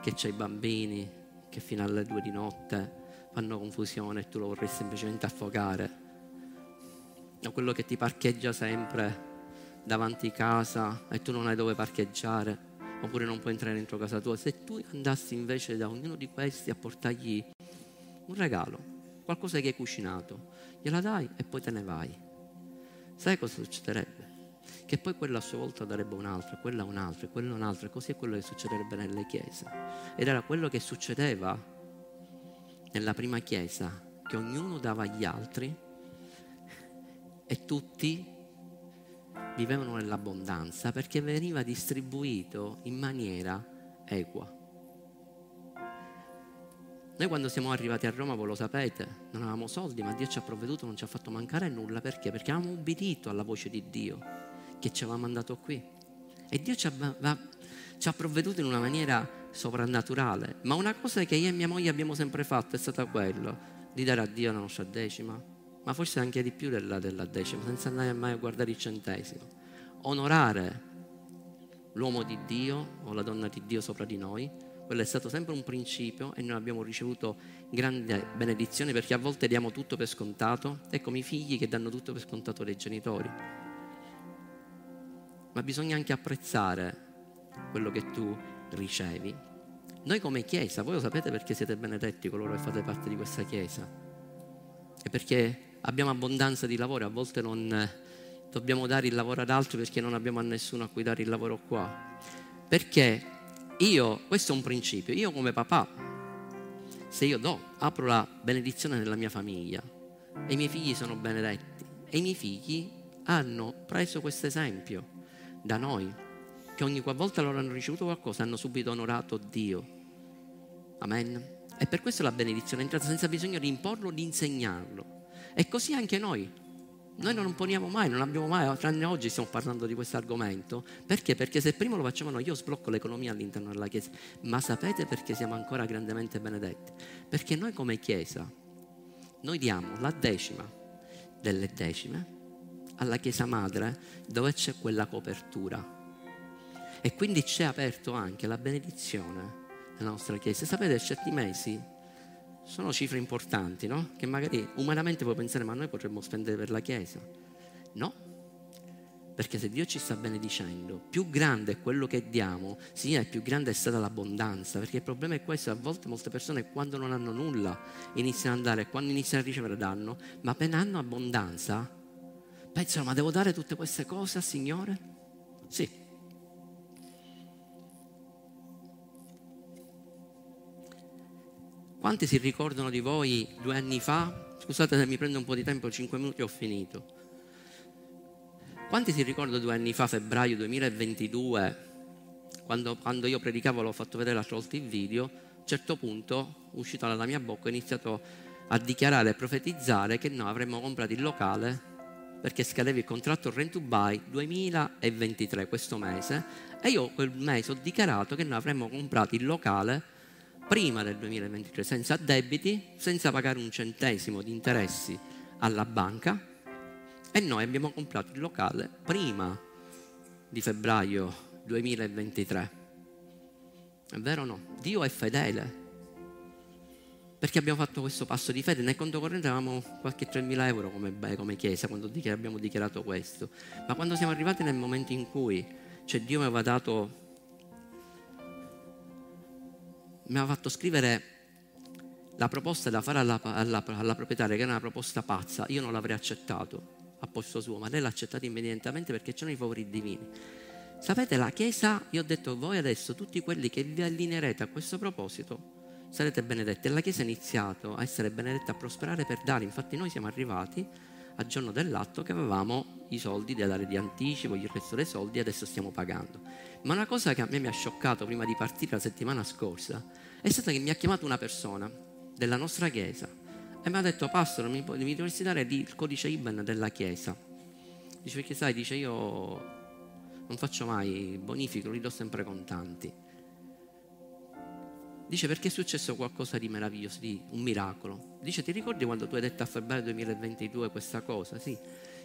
che c'ha i bambini, che fino alle due di notte fanno confusione e tu lo vorresti semplicemente affogare. O quello che ti parcheggia sempre davanti casa e tu non hai dove parcheggiare, oppure non puoi entrare dentro casa tua. Se tu andassi invece da ognuno di questi a portargli un regalo, qualcosa che hai cucinato, gliela dai e poi te ne vai. Sai cosa succederebbe? Che poi quella a sua volta darebbe un altro, quella un altro, quella un altro, e così è quello che succederebbe nelle chiese. Ed era quello che succedeva nella prima chiesa che ognuno dava agli altri e tutti vivevano nell'abbondanza perché veniva distribuito in maniera equa. Noi quando siamo arrivati a Roma, voi lo sapete, non avevamo soldi, ma Dio ci ha provveduto, non ci ha fatto mancare nulla. Perché? Perché avevamo ubbidito alla voce di Dio che ci aveva mandato qui. E Dio ci ha, ci ha provveduto in una maniera soprannaturale. Ma una cosa che io e mia moglie abbiamo sempre fatto è stata quella di dare a Dio la nostra decima, ma forse anche di più della, della decima, senza andare mai a guardare il centesimo. Onorare l'uomo di Dio o la donna di Dio sopra di noi, quello è stato sempre un principio e noi abbiamo ricevuto grandi benedizioni perché a volte diamo tutto per scontato, ecco i figli che danno tutto per scontato dai genitori. Ma bisogna anche apprezzare quello che tu ricevi. Noi come Chiesa, voi lo sapete perché siete benedetti coloro che fate parte di questa Chiesa? È perché abbiamo abbondanza di lavoro, a volte non eh, dobbiamo dare il lavoro ad altri perché non abbiamo a nessuno a cui dare il lavoro qua. Perché io, questo è un principio, io come papà, se io do, apro la benedizione nella mia famiglia e i miei figli sono benedetti e i miei figli hanno preso questo esempio da noi, che ogni qualvolta loro hanno ricevuto qualcosa hanno subito onorato Dio. Amen. E per questo la benedizione è entrata senza bisogno di imporlo, di insegnarlo. E così anche noi. Noi non poniamo mai, non abbiamo mai, tranne oggi stiamo parlando di questo argomento. Perché? Perché se prima lo facciamo noi, io sblocco l'economia all'interno della Chiesa. Ma sapete perché siamo ancora grandemente benedetti? Perché noi come Chiesa, noi diamo la decima delle decime alla Chiesa Madre dove c'è quella copertura e quindi c'è aperto anche la benedizione nella nostra Chiesa. Sapete, certi mesi sono cifre importanti, no? Che magari umanamente puoi pensare, ma noi potremmo spendere per la Chiesa. No, perché se Dio ci sta benedicendo, più grande è quello che diamo, significa più grande è stata l'abbondanza. Perché il problema è questo: a volte molte persone quando non hanno nulla iniziano ad andare, quando iniziano a ricevere danno, ma appena hanno abbondanza, pensano: ma devo dare tutte queste cose al Signore? Sì. Quanti si ricordano di voi due anni fa? Scusate se mi prendo un po' di tempo, 5 minuti e ho finito. Quanti si ricordano due anni fa, febbraio 2022, quando, quando io predicavo, l'ho fatto vedere l'altra volta il video, a un certo punto, uscito dalla mia bocca, ho iniziato a dichiarare e profetizzare che noi avremmo comprato il locale perché scadeva il contratto rent to buy 2023 questo mese e io quel mese ho dichiarato che noi avremmo comprato il locale prima del 2023 senza debiti, senza pagare un centesimo di interessi alla banca e noi abbiamo comprato il locale prima di febbraio 2023. È vero o no? Dio è fedele. Perché abbiamo fatto questo passo di fede? Nel conto corrente avevamo qualche 3.000 euro come, come chiesa quando abbiamo dichiarato questo. Ma quando siamo arrivati nel momento in cui cioè Dio mi aveva dato, mi aveva fatto scrivere la proposta da fare alla, alla, alla proprietaria, che era una proposta pazza, io non l'avrei accettato a posto suo, ma lei l'ha accettato immediatamente perché c'erano i favori divini. Sapete, la Chiesa, io ho detto voi adesso, tutti quelli che vi allineerete a questo proposito, sarete benedetti. E la Chiesa ha iniziato a essere benedetta, a prosperare per dare. Infatti noi siamo arrivati al giorno dell'atto che avevamo i soldi da dare di anticipo, il resto dei soldi adesso stiamo pagando. Ma una cosa che a me mi ha scioccato prima di partire la settimana scorsa è stata che mi ha chiamato una persona della nostra Chiesa e mi ha detto, Pastor, mi, mi dovresti dare il codice IBAN della Chiesa. Dice, perché sai, dice, io non faccio mai bonifico, li do sempre contanti. Dice, perché è successo qualcosa di meraviglioso, di un miracolo. Dice, ti ricordi quando tu hai detto a febbraio 2022 questa cosa? Sì.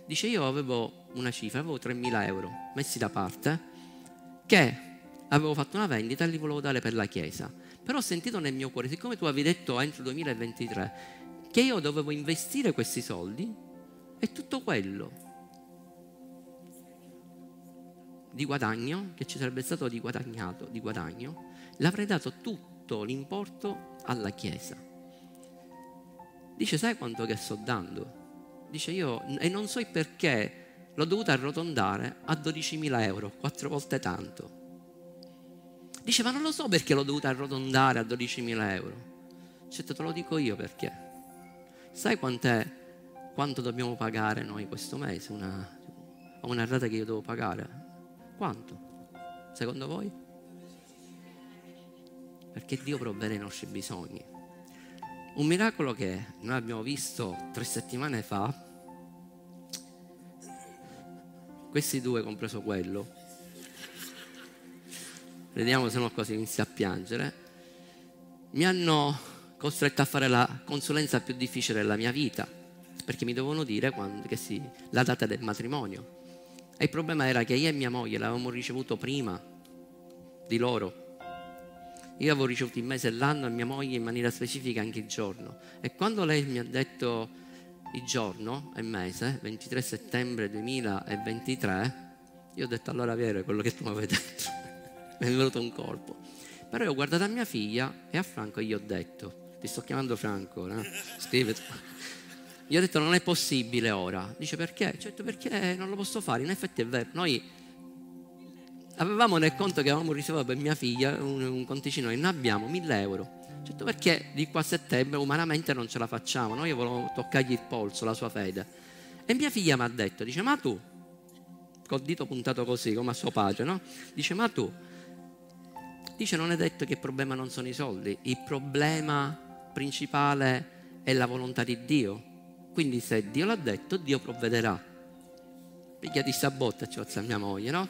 Dice, io avevo una cifra, avevo 3.000 euro messi da parte, che avevo fatto una vendita e li volevo dare per la Chiesa. Però ho sentito nel mio cuore, siccome tu avevi detto entro 2023, che io dovevo investire questi soldi e tutto quello di guadagno, che ci sarebbe stato di guadagnato, di guadagno, l'avrei dato tutto l'importo alla Chiesa. Dice, sai quanto che sto dando? Dice io, e non so il perché, l'ho dovuto arrotondare a 12.000 euro, quattro volte tanto. Dice, ma non lo so perché l'ho dovuto arrotondare a 12.000 euro. Certo, te lo dico io perché. Sai quant'è, quanto dobbiamo pagare noi questo mese? Una, una rata che io devo pagare? Quanto? Secondo voi? Perché Dio provvede ai nostri bisogni. Un miracolo che noi abbiamo visto tre settimane fa, questi due, compreso quello, vediamo se no quasi inizia a piangere, mi hanno costretto a fare la consulenza più difficile della mia vita, perché mi dovevano dire quando, sì, la data del matrimonio. E il problema era che io e mia moglie l'avevamo ricevuto prima di loro. Io avevo ricevuto il mese e l'anno e mia moglie in maniera specifica anche il giorno. E quando lei mi ha detto il giorno e mese, 23 settembre 2023, io ho detto allora vero quello che tu mi avevi detto. mi è venuto un colpo. Però io ho guardato a mia figlia e a Franco gli ho detto, ti sto chiamando Franco, no? scrivete. Gli ho detto non è possibile ora. Dice perché? Detto perché non lo posso fare, in effetti è vero. Noi avevamo nel conto che avevamo ricevuto per mia figlia un, un conticino e ne abbiamo mille euro. Detto perché di qua a settembre umanamente non ce la facciamo, noi volevo toccargli il polso, la sua fede. E mia figlia mi ha detto, dice ma tu, col dito puntato così come a suo padre, no? Dice ma tu, dice non è detto che il problema non sono i soldi, il problema principale è la volontà di Dio. Quindi se Dio l'ha detto, Dio provvederà. Picchiati sta botta, ci alza mia moglie, no?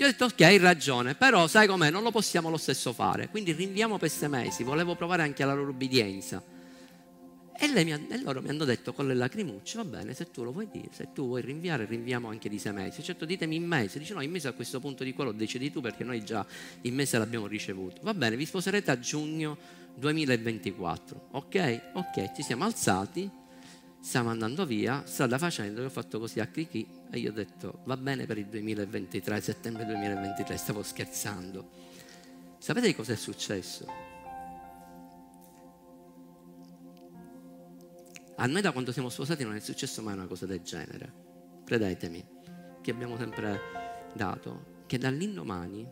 Io ho detto ok, hai ragione, però sai com'è, non lo possiamo lo stesso fare. Quindi rinviamo per sei mesi, volevo provare anche la loro obbedienza. E, ha, e, loro mi hanno detto con le lacrimucce, va bene, se tu lo vuoi dire, se tu vuoi rinviare, rinviamo anche di sei mesi. Certo, ditemi in mese. Dice no, in mese a questo punto di qua lo decidi tu perché noi già in mese l'abbiamo ricevuto. Va bene, vi sposerete a giugno 2024. Ok? Ok, ci siamo alzati Stiamo andando via, strada facendo, io ho fatto così a Crichi e io ho detto va bene per il 2023, settembre 2023, stavo scherzando. Sapete cosa è successo? A noi da quando siamo sposati non è successo mai una cosa del genere. Credetemi, che abbiamo sempre dato, che dall'indomani,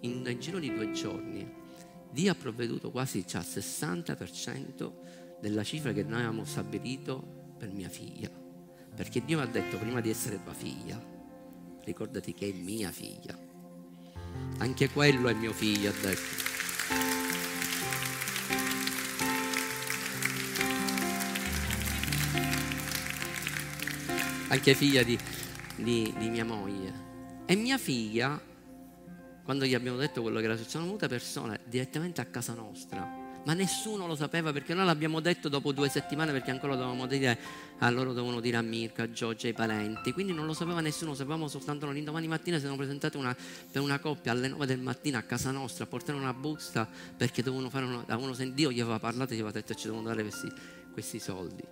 in un giro di due giorni, Dio ha provveduto quasi al 60% della cifra che noi avevamo stabilito per mia figlia. Perché Dio mi ha detto prima di essere tua figlia, ricordati che è mia figlia. Anche quello è mio figlio, ha detto. Anche figlia di, di, di mia moglie. E mia figlia, quando gli abbiamo detto quello che era successo, sono venute persone direttamente a casa nostra ma nessuno lo sapeva perché noi l'abbiamo detto dopo due settimane perché ancora dovevamo dire a loro dovevano dire a Mirka, a Giorgia, ai parenti, quindi non lo sapeva nessuno, lo sapevamo soltanto. L'indomani mattina si erano presentate una, per una coppia alle 9 del mattino a casa nostra a portare una busta perché dovevano fare una, da uno Dio gli aveva parlato e gli aveva detto ci devono dare questi, questi soldi.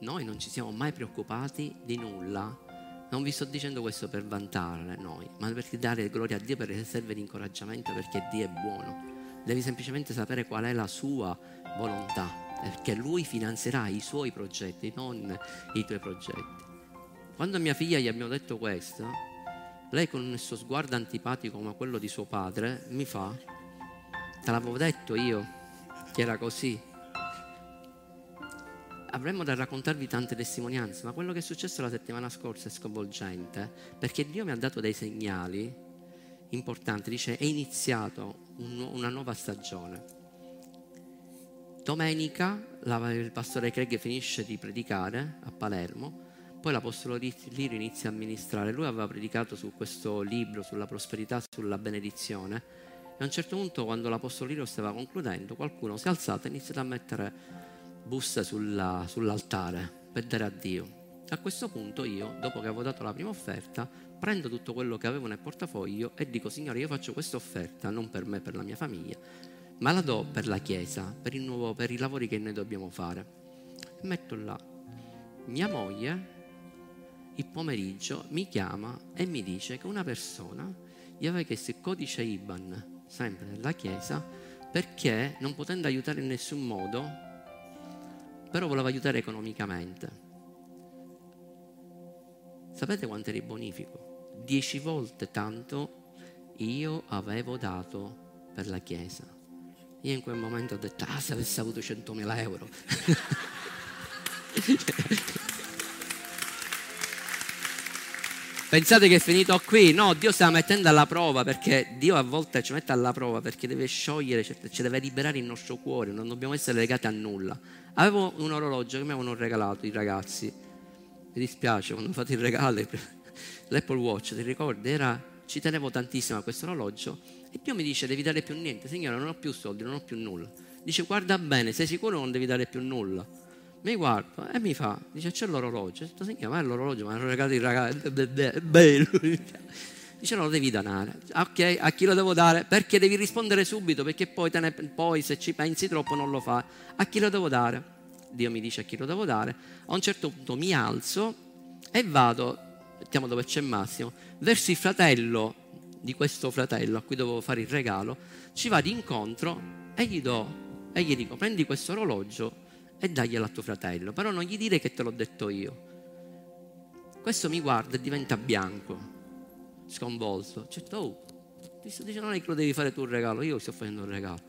Noi non ci siamo mai preoccupati di nulla non vi sto dicendo questo per vantare noi, ma per dare gloria a Dio, perché serve di incoraggiamento, perché Dio è buono. Devi semplicemente sapere qual è la sua volontà, perché Lui finanzierà i suoi progetti, non i tuoi progetti. Quando a mia figlia gli abbiamo detto questo, lei con il suo sguardo antipatico come quello di suo padre mi fa, te l'avevo detto io che era così, avremmo da raccontarvi tante testimonianze, ma quello che è successo la settimana scorsa è sconvolgente, perché Dio mi ha dato dei segnali importanti, dice è iniziato un, una nuova stagione. Domenica la, il pastore Craig finisce di predicare a Palermo, poi l'Apostolo Lirio inizia a ministrare. Lui aveva predicato su questo libro, sulla prosperità, sulla benedizione. E a un certo punto, quando l'Apostolo Lirio stava concludendo, qualcuno si è alzato e ha iniziato a mettere busta sulla, sull'altare per dare a Dio. A questo punto io, dopo che avevo dato la prima offerta, prendo tutto quello che avevo nel portafoglio e dico, Signore, io faccio questa offerta non per me, per la mia famiglia, ma la do per la Chiesa, per, nuovo, per i lavori che noi dobbiamo fare. Metto là. Mia moglie, il pomeriggio, mi chiama e mi dice che una persona gli aveva chiesto il codice IBAN, sempre nella Chiesa, perché non potendo aiutare in nessun modo, però voleva aiutare economicamente. Sapete quanto era il bonifico? Dieci volte tanto io avevo dato per la Chiesa. Io in quel momento ho detto, ah, se avessi avuto 100.000 euro. Pensate che è finito qui? No, Dio sta mettendo alla prova perché Dio a volte ci mette alla prova perché deve sciogliere, ci deve liberare il nostro cuore, non dobbiamo essere legati a nulla. Avevo un orologio che mi avevano regalato i ragazzi. Mi dispiace, quando fate il regalo, l'Apple Watch, ti ricordi? Era, ci tenevo tantissimo a questo orologio e Dio mi dice devi dare più niente. Signore, non ho più soldi, non ho più nulla. Dice guarda bene, sei sicuro non devi dare più nulla? Mi guardo e mi fa, dice c'è l'orologio. Ho detto, ma è l'orologio, mi hanno regalato i ragazzi, è bello. Dice no, lo devi donare. Ok, a chi lo devo dare? Perché devi rispondere subito, perché poi, ne, poi, se ci pensi troppo non lo fai. A chi lo devo dare? Dio mi dice a chi lo devo dare. A un certo punto mi alzo e vado, mettiamo dove c'è Massimo, verso il fratello di questo fratello a cui dovevo fare il regalo, ci vado incontro e gli do, e gli dico prendi questo orologio e daglielo a tuo fratello, però non gli dire che te l'ho detto io. Questo mi guarda e diventa bianco sconvolto. Cioè, oh, dice, non è che lo devi fare tu un regalo, io sto facendo un regalo.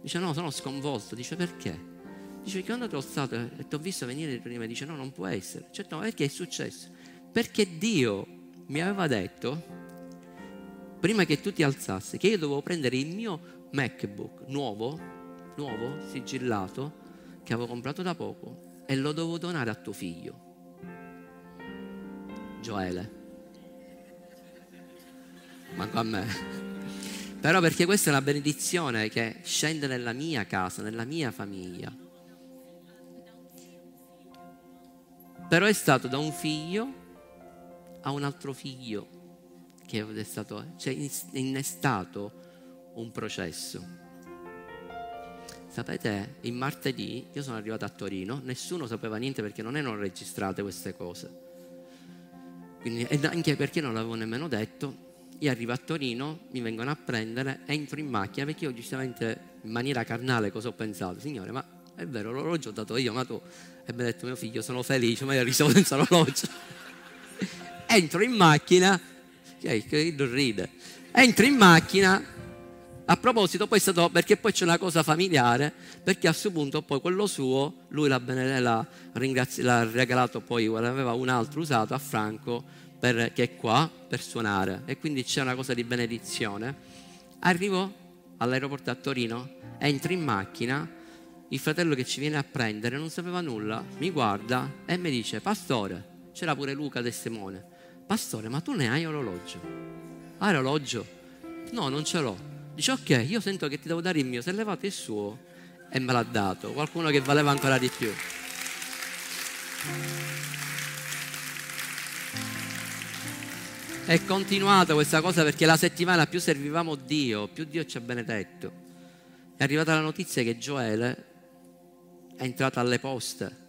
Dice, no, sono sconvolto. Dice, perché? Dice, quando ti ho stato e ti ho visto venire prima, dice, no, non può essere. Cioè, no, perché è successo? Perché Dio mi aveva detto, prima che tu ti alzassi, che io dovevo prendere il mio MacBook nuovo, nuovo, sigillato, che avevo comprato da poco, e lo dovevo donare a tuo figlio, Gioele manco a me. Però perché questa è una benedizione che scende nella mia casa, nella mia famiglia. Però è stato da un figlio a un altro figlio che è stato, cioè innestato un processo. sapete, il martedì io sono arrivato a Torino, nessuno sapeva niente perché non erano registrate queste cose. Quindi, e anche perché non l'avevo nemmeno detto, io arrivo a Torino, mi vengono a prendere, entro in macchina perché io giustamente in maniera carnale cosa ho pensato? Signore, ma è vero, l'orologio ho dato io, ma tu... E mi ha detto mio figlio, sono felice, ma io risolvo senza orologio. entro in macchina, che ride, entro in macchina, a proposito, poi è stato, perché poi c'è una cosa familiare, perché a questo punto poi quello suo, lui l'ha, l'ha, l'ha regalato poi, aveva un altro usato a Franco, per, che è qua, per suonare. E quindi c'è una cosa di benedizione. Arrivo all'aeroporto a Torino, entro in macchina, il fratello che ci viene a prendere non sapeva nulla, mi guarda e mi dice, pastore, c'era pure Luca De Simone, pastore, ma tu ne hai orologio? Hai orologio? No, non ce l'ho. Dice, ok, io sento che ti devo dare il mio, è levato il suo e me l'ha dato, qualcuno che valeva ancora di più. È continuata questa cosa perché la settimana più servivamo Dio, più Dio ci ha benedetto. È arrivata la notizia che Gioele è entrato alle poste.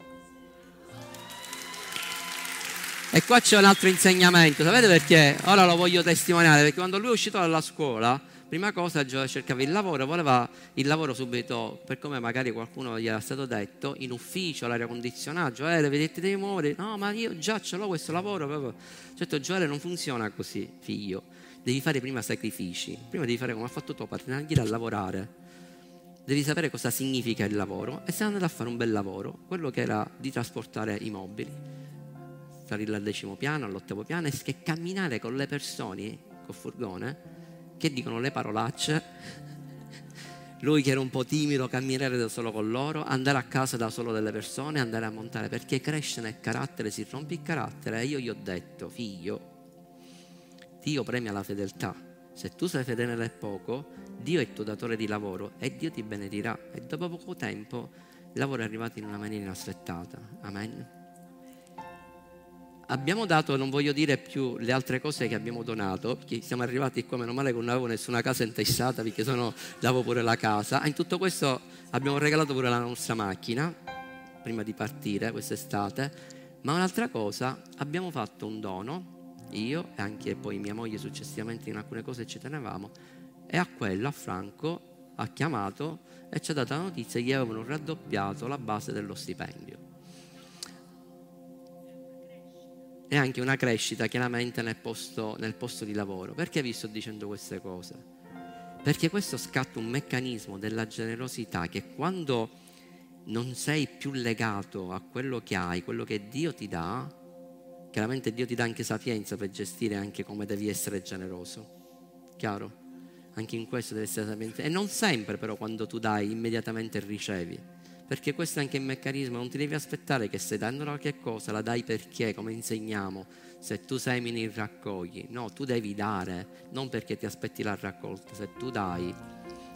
E qua c'è un altro insegnamento, sapete perché? Ora lo voglio testimoniare, perché quando lui è uscito dalla scuola, prima cosa cercava il lavoro, voleva il lavoro subito, per come magari qualcuno gli era stato detto, in ufficio, l'aria condizionato, Gioele, vedete, devi muovere, no ma io già ce l'ho questo lavoro, proprio. certo Gioele non funziona così, figlio, devi fare prima sacrifici, prima devi fare come ha fatto tuo padre, andare a lavorare, devi sapere cosa significa il lavoro e sei andato a fare un bel lavoro, quello che era di trasportare i mobili salire al decimo piano, all'ottavo piano e camminare con le persone col furgone che dicono le parolacce. Lui che era un po' timido, camminare da solo con loro, andare a casa da solo delle persone, andare a montare, perché cresce nel carattere, si rompe il carattere. E io gli ho detto, figlio, Dio premia la fedeltà. Se tu sei fedele nel poco, Dio è il tuo datore di lavoro e Dio ti benedirà. E dopo poco tempo il lavoro è arrivato in una maniera inaspettata. Amen abbiamo dato, non voglio dire più le altre cose che abbiamo donato, perché siamo arrivati qua, meno male che non avevo nessuna casa intestata, perché sono, davo pure la casa. In tutto questo abbiamo regalato pure la nostra macchina, prima di partire quest'estate. Ma un'altra cosa, abbiamo fatto un dono, io e anche poi mia moglie successivamente in alcune cose ci tenevamo, e a quello, Franco, ha chiamato e ci ha dato la notizia che avevano raddoppiato la base dello stipendio. e anche una crescita chiaramente nel posto, nel posto di lavoro. Perché vi sto dicendo queste cose? Perché questo scatta un meccanismo della generosità che quando non sei più legato a quello che hai, quello che Dio ti dà, chiaramente Dio ti dà anche sapienza per gestire anche come devi essere generoso. Chiaro? Anche in questo devi essere sapiente. E non sempre però quando tu dai immediatamente ricevi perché questo è anche il meccanismo, non ti devi aspettare che stai dando qualche cosa, la dai perché, come insegniamo, se tu semini raccogli, no, tu devi dare, non perché ti aspetti la raccolta, se tu dai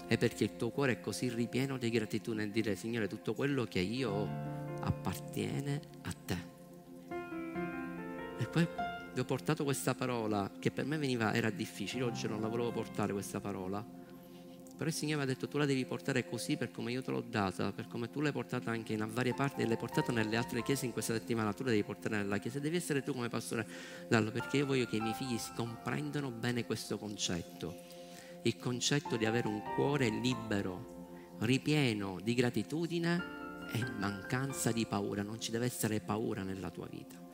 è perché il tuo cuore è così ripieno di gratitudine e dire Signore tutto quello che io ho appartiene a poi vi ho portato questa parola che per me veniva, era difficile, oggi non la volevo portare questa parola però il Signore mi ha detto tu la devi portare così per come io te l'ho data, per come tu l'hai portata anche in varie parti e l'hai portata nelle altre chiese in questa settimana, tu la devi portare nella chiesa, devi essere tu come pastore Dallo, perché io voglio che i miei figli comprendano bene questo concetto, il concetto di avere un cuore libero, ripieno di gratitudine e mancanza di paura, non ci deve essere paura nella tua vita.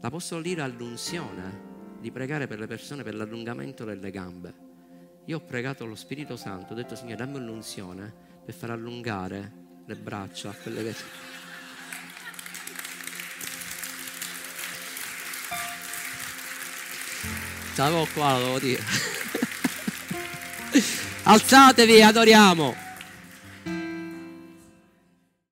L'Apostolo Lira ha l'unzione di pregare per le persone per l'allungamento delle gambe io ho pregato allo Spirito Santo, ho detto Signore dammi un'unzione per far allungare le braccia a quelle che... Stavo qua, lo devo dire. Alzatevi, adoriamo.